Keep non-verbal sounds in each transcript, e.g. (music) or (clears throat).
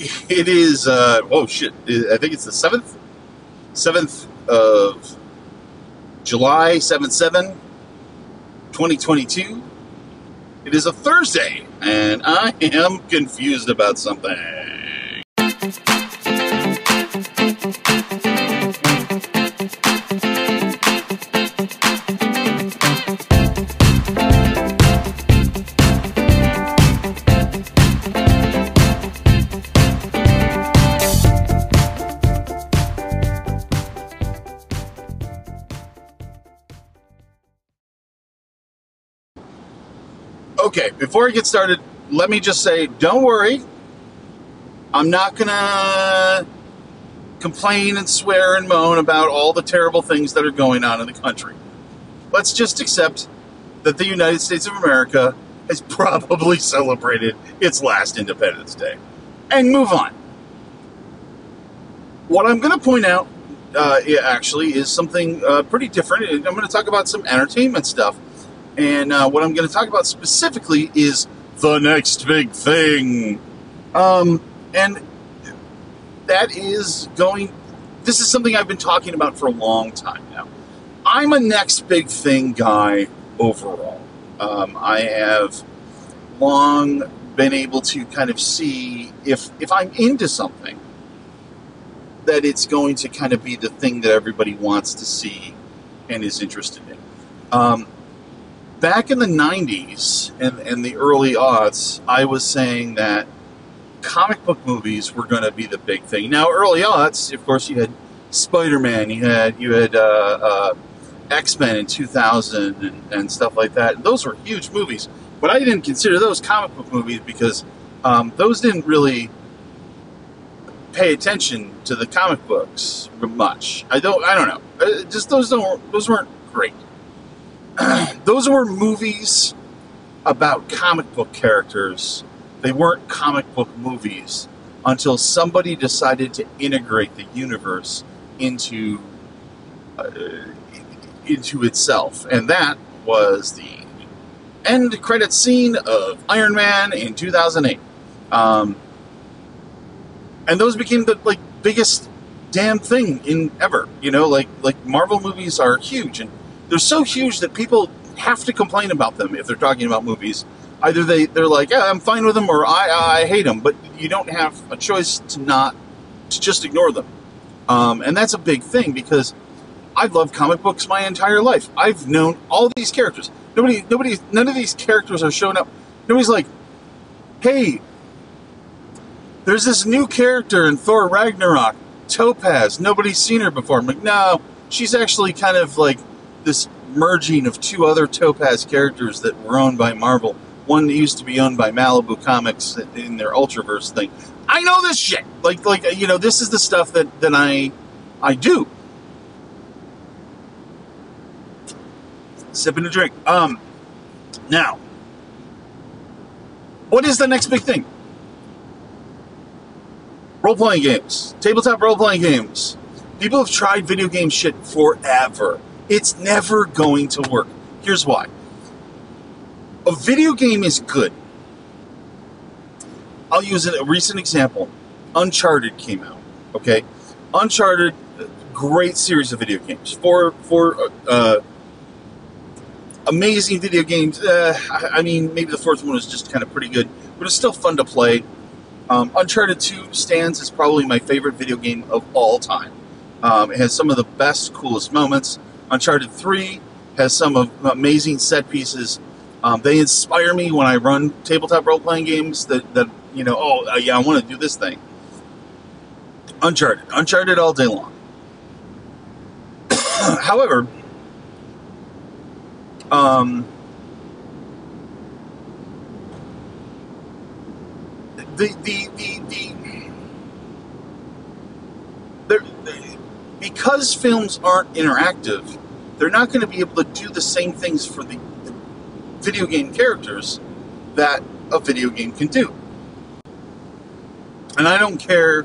It is, uh, oh shit, I think it's the 7th? 7th of July, 7 7, 2022. It is a Thursday, and I am confused about something. Okay, before I get started, let me just say don't worry. I'm not going to complain and swear and moan about all the terrible things that are going on in the country. Let's just accept that the United States of America has (laughs) probably celebrated its last Independence Day and move on. What I'm going to point out, uh, actually, is something uh, pretty different. I'm going to talk about some entertainment stuff and uh, what I'm going to talk about specifically is the next big thing. Um, and that is going, this is something I've been talking about for a long time now. I'm a next big thing guy overall. Um, I have long been able to kind of see if if I'm into something that it's going to kind of be the thing that everybody wants to see and is interested in. Um, back in the 90s and, and the early aughts, I was saying that comic book movies were going to be the big thing. Now, early aughts, of course, you had Spider-Man, you had you had uh, uh, X-Men in 2000 and, and, stuff like that. Those were huge movies, but I didn't consider those comic book movies because um, those didn't really pay attention to the comic books much. I don't. I don't know. Uh, just those don't. Those weren't great. (clears throat) those were movies about comic book characters. They weren't comic book movies until somebody decided to integrate the universe into uh, into itself, and that was the end credit scene of Iron Man in 2008. Um, and those became the like biggest damn thing in ever. You know, like like Marvel movies are huge, and they're so huge that people have to complain about them if they're talking about movies. Either they they're like, yeah, I'm fine with them, or I I hate them. But you don't have a choice to not to just ignore them, um, and that's a big thing because I've loved comic books my entire life. I've known all these characters. Nobody nobody none of these characters are showing up. Nobody's like, hey, there's this new character in Thor Ragnarok, Topaz. Nobody's seen her before. I'm like, no, she's actually kind of like this merging of two other Topaz characters that were owned by Marvel. One that used to be owned by Malibu Comics in their Ultraverse thing. I know this shit. Like, like you know, this is the stuff that that I I do. Sipping a drink. Um, now, what is the next big thing? Role playing games, tabletop role playing games. People have tried video game shit forever. It's never going to work. Here's why. A video game is good. I'll use a recent example. Uncharted came out. Okay, Uncharted, great series of video games. Four, four uh, amazing video games. Uh, I mean, maybe the fourth one was just kind of pretty good, but it's still fun to play. Um, Uncharted 2 stands as probably my favorite video game of all time. Um, it has some of the best, coolest moments. Uncharted 3 has some amazing set pieces. Um, they inspire me when I run tabletop role playing games that, that, you know, oh, uh, yeah, I want to do this thing. Uncharted. Uncharted all day long. (coughs) However, um, the, the, the, the, because films aren't interactive, they're not going to be able to do the same things for the, video game characters that a video game can do. And I don't care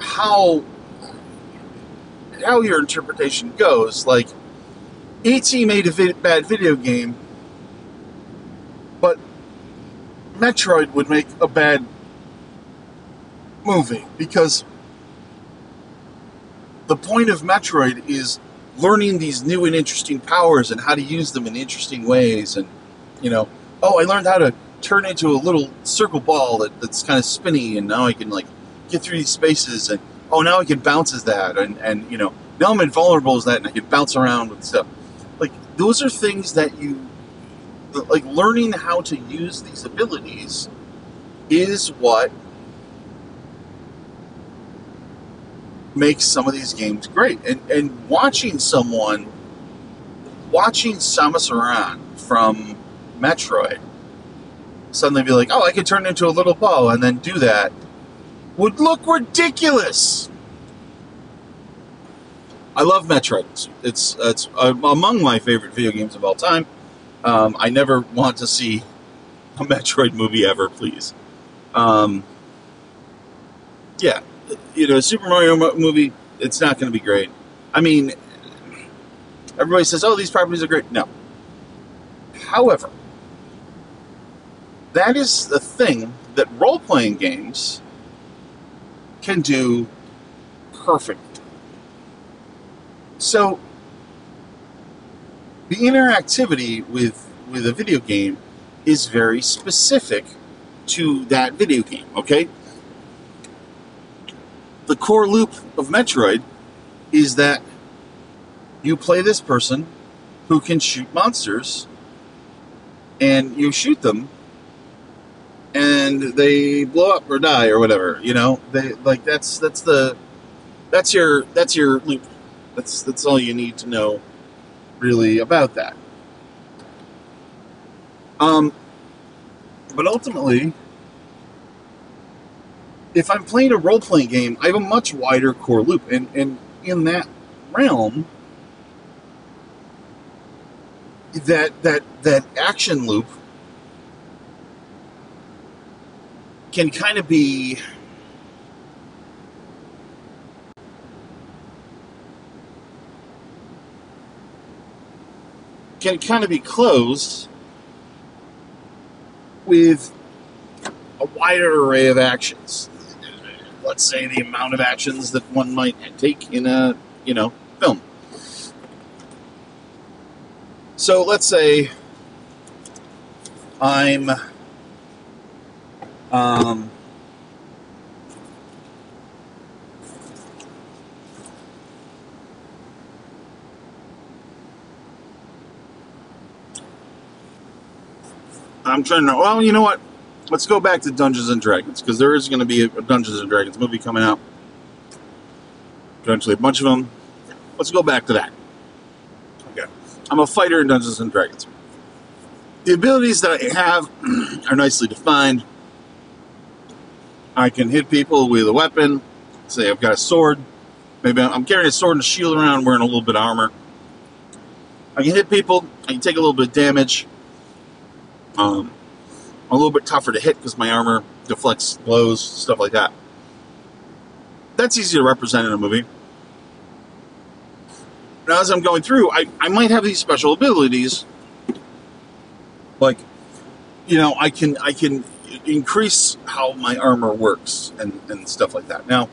how how your interpretation goes. Like, ET made a bad video game, but Metroid would make a bad movie because the point of Metroid is learning these new and interesting powers and how to use them in interesting ways. And, you know, oh, I learned how to turn into a little circle ball that, that's kind of spinny, and now I can, like, get through these spaces. And, oh, now I can bounce as that. And, and you know, now I'm invulnerable as that, and I can bounce around with stuff. Like, those are things that you, like, learning how to use these abilities is what makes some of these games great. And and watching someone watching Samus Aran from Metroid suddenly be like, oh, I could turn into a little ball and then do that would look ridiculous. I love Metroid. It's it's, uh, among my favorite video games of all time. Um, I never want to see a (laughs) Metroid movie ever, please. Um, yeah, you know, Super Mario movie, it's not going to be great. I mean, everybody says, oh, these properties are great. No. However, that is the thing that role playing games can do perfectly. So, the interactivity with, with a video game is very specific to that video game, okay? The core loop of Metroid is that you play this person who can shoot monsters and you shoot them and they blow up or die or whatever you know? They like that's that's the that's your that's your loop. That's that's all you need to know really about that. Um but ultimately if I'm playing a role playing game, I have a much wider core loop, and and in that realm, that that that action loop can kind of be can kind of be closed with a wider array of actions let's say, the amount of actions that one might take in a, you know, film. So let's say I'm um, I'm trying to. Well, you know what? Let's go back to Dungeons and Dragons because there is going to be a Dungeons and Dragons movie coming out. Eventually, a bunch of them. Let's go back to that. Okay, I'm a fighter in Dungeons and Dragons. The abilities that I have (clears throat) are nicely defined. I can hit people with a weapon. Say I've got a sword. Maybe I'm carrying a sword and a shield around, wearing a little bit of armor. I can hit people. I can take a little bit of damage. Um, a little bit tougher to hit because my armor deflects blows, stuff like that. That's easy to represent in a movie. Now, as I'm going through, I, I might have these special abilities, like, you know, I can I can increase how my armor works and, and stuff like that. Now,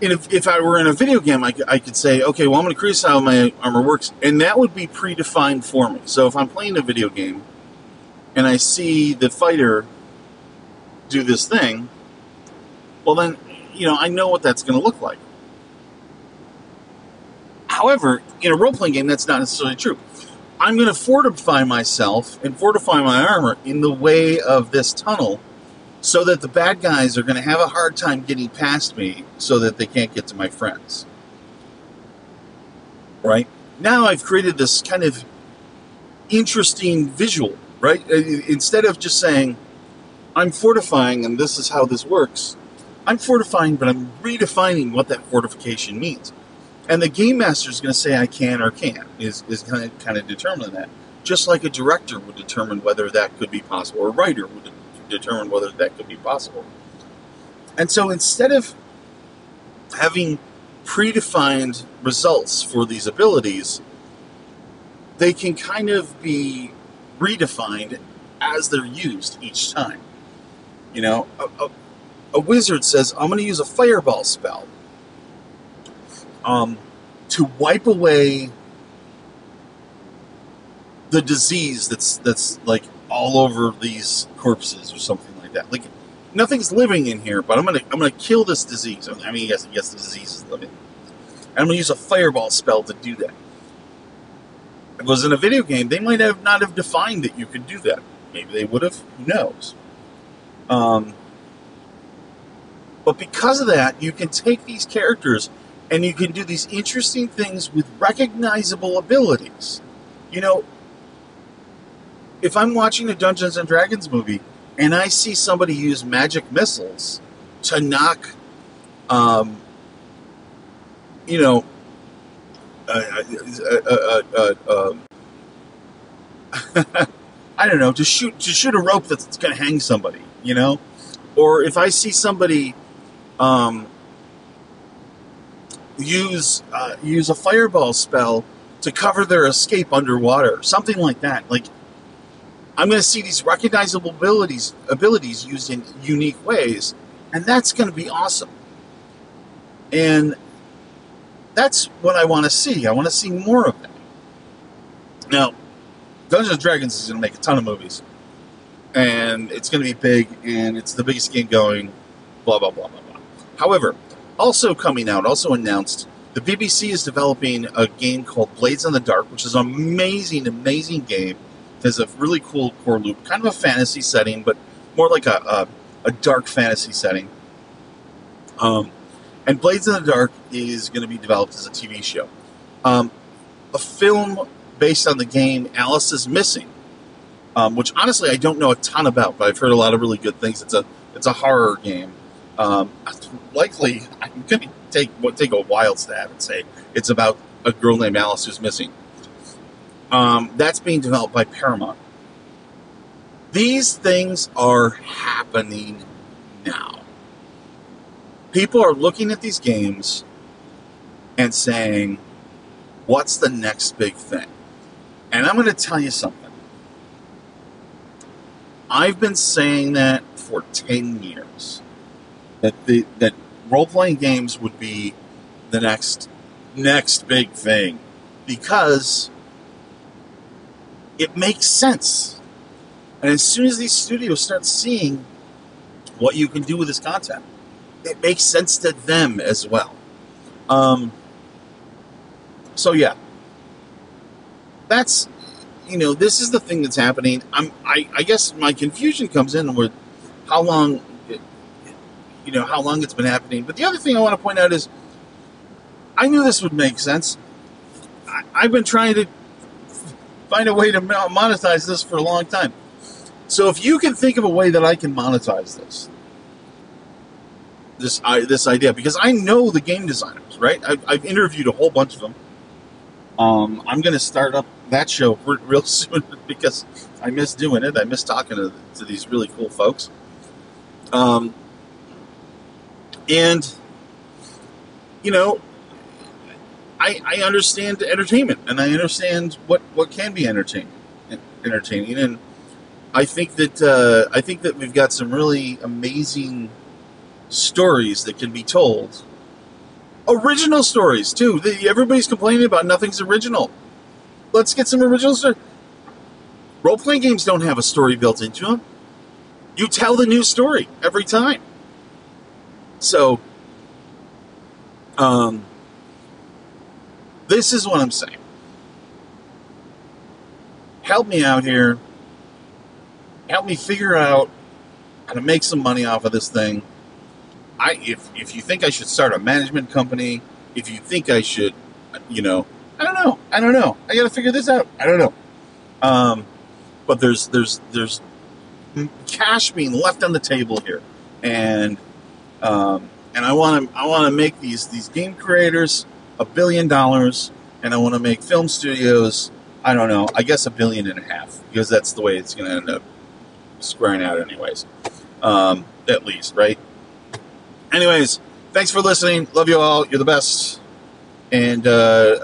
if, if I were in a video game, I, I could say, okay, well, I'm going to increase how my armor works, and that would be predefined for me. So if I'm playing a video game, and I see the fighter do this thing, well, then, you know, I know what that's going to look like. However, in a role playing game, that's not necessarily true. I'm going to fortify myself and fortify my armor in the way of this tunnel so that the bad guys are going to have a hard time getting past me so that they can't get to my friends. Right? Now I've created this kind of interesting visual right? Uh, instead of just saying, I'm fortifying and this is how this works, I'm fortifying, but I'm redefining what that fortification means. And the game master is going to say I can or can't, is, is kind of, kind of determining that. Just like a director would determine whether that could be possible, or a writer would determine whether that could be possible. And so instead of having predefined results for these abilities, they can kind of be redefined as they're used each time. You know, a, a, a wizard says, I'm going to use a fireball spell um, to wipe away the disease that's that's like all over these corpses or something like that. Like nothing's living in here, but I'm gonna I'm gonna kill this disease. I mean, yes, yes, the disease is living. And I'm gonna use a fireball spell to do that. It was in a video game, they might have not have defined that you could do that. Maybe they would have. Who knows? Um, but because of that, you can take these characters and you can do these interesting things with recognizable abilities. You know, if I'm watching a Dungeons and Dragons movie and I see somebody use magic missiles to knock, um, you know, uh, uh, uh, (laughs) I don't know, to shoot to shoot a rope that's going to hang somebody, you know, or if I see somebody um, use uh, use a fireball spell to cover their escape underwater, something like that. Like I'm going to see these recognizable abilities abilities used in unique ways, and that's going to be awesome. And that's what I want to see. I want to see more of that. Now, Dungeons and Dragons is going to make a ton of movies, and it's going to be big, and it's the biggest game going. Blah blah blah blah blah. However, also coming out, also announced, the BBC is developing a game called Blades in the Dark, which is an amazing, amazing game. It has a really cool core loop, kind of a fantasy setting, but more like a, a, a dark fantasy setting. Um, and Blades in the Dark is going to be developed as a TV show. Um, a film based on the game Alice is Missing, um, which honestly I don't know a ton about, but I've heard a lot of really good things. It's a it's a horror game. Um, likely, I'm going to take take a wild stab and say it's about a girl named Alice who's missing. Um, that's being developed by Paramount. These things are happening now. People are looking at these games and saying, "What's the next big thing?" And I'm going to tell you something. I've been saying that for 10 years that the that role playing games would be the next next big thing because it makes sense. And as soon as these studios start seeing what you can do with this content, it makes sense to them as well. Um, so yeah, that's you know this is the thing that's happening. I'm I, I guess my confusion comes in with how long you know how long it's been happening. But the other thing I want to point out is, I knew this would make sense. I, I've been trying to find a way to monetize this for a long time. So if you can think of a way that I can monetize this, this I, this idea, because I know the game designers, right? I've, I've interviewed a whole bunch of them. Um, I'm going to start up that show (laughs) real soon (laughs) because I miss doing it. I miss talking to, to these really cool folks. Um, and, you know, I, I understand entertainment and I understand what, what can be entertaining, entertaining. And I think that, uh, I think that we've got some really amazing stories that can be told. Original stories too. Everybody's complaining about nothing's original. Let's get some original stories. Role playing games don't have a story built into them. You tell the new story every time. So, um, this is what I'm saying. Help me out here. Help me figure out how to make some money off of this thing. I if if you think I should start a management company, if you think I should, you know, I don't know. I don't know. I got to figure this out. I don't know. Um, but there's there's there's cash being left on the table here, and um, and I want to I want to make these these game creators a billion dollars, and I want to make film studios. I don't know. I guess a billion and a half because that's the way it's going to end up squaring out, anyways. Um, at least, right? Anyways, thanks for listening. Love you all. You're the best. And uh,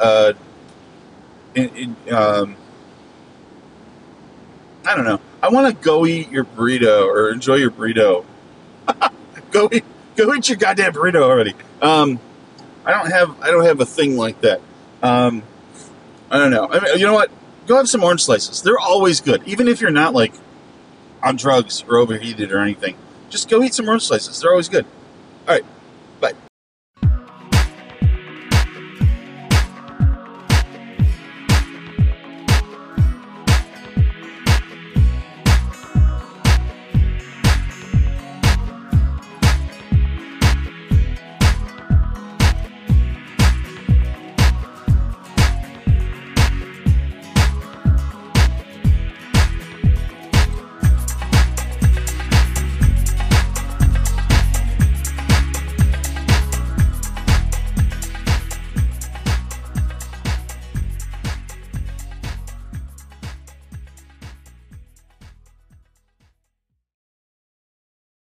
uh, um, I don't know. I want to go eat your burrito or enjoy your burrito. (laughs) go eat, go eat your goddamn burrito already. Um, I don't have I don't have a thing like that. Um, I don't know. I mean, you know what? Go have some orange slices. They're always good, even if you're not like on drugs or overheated or anything. Just go eat some orange slices. They're always good. All right.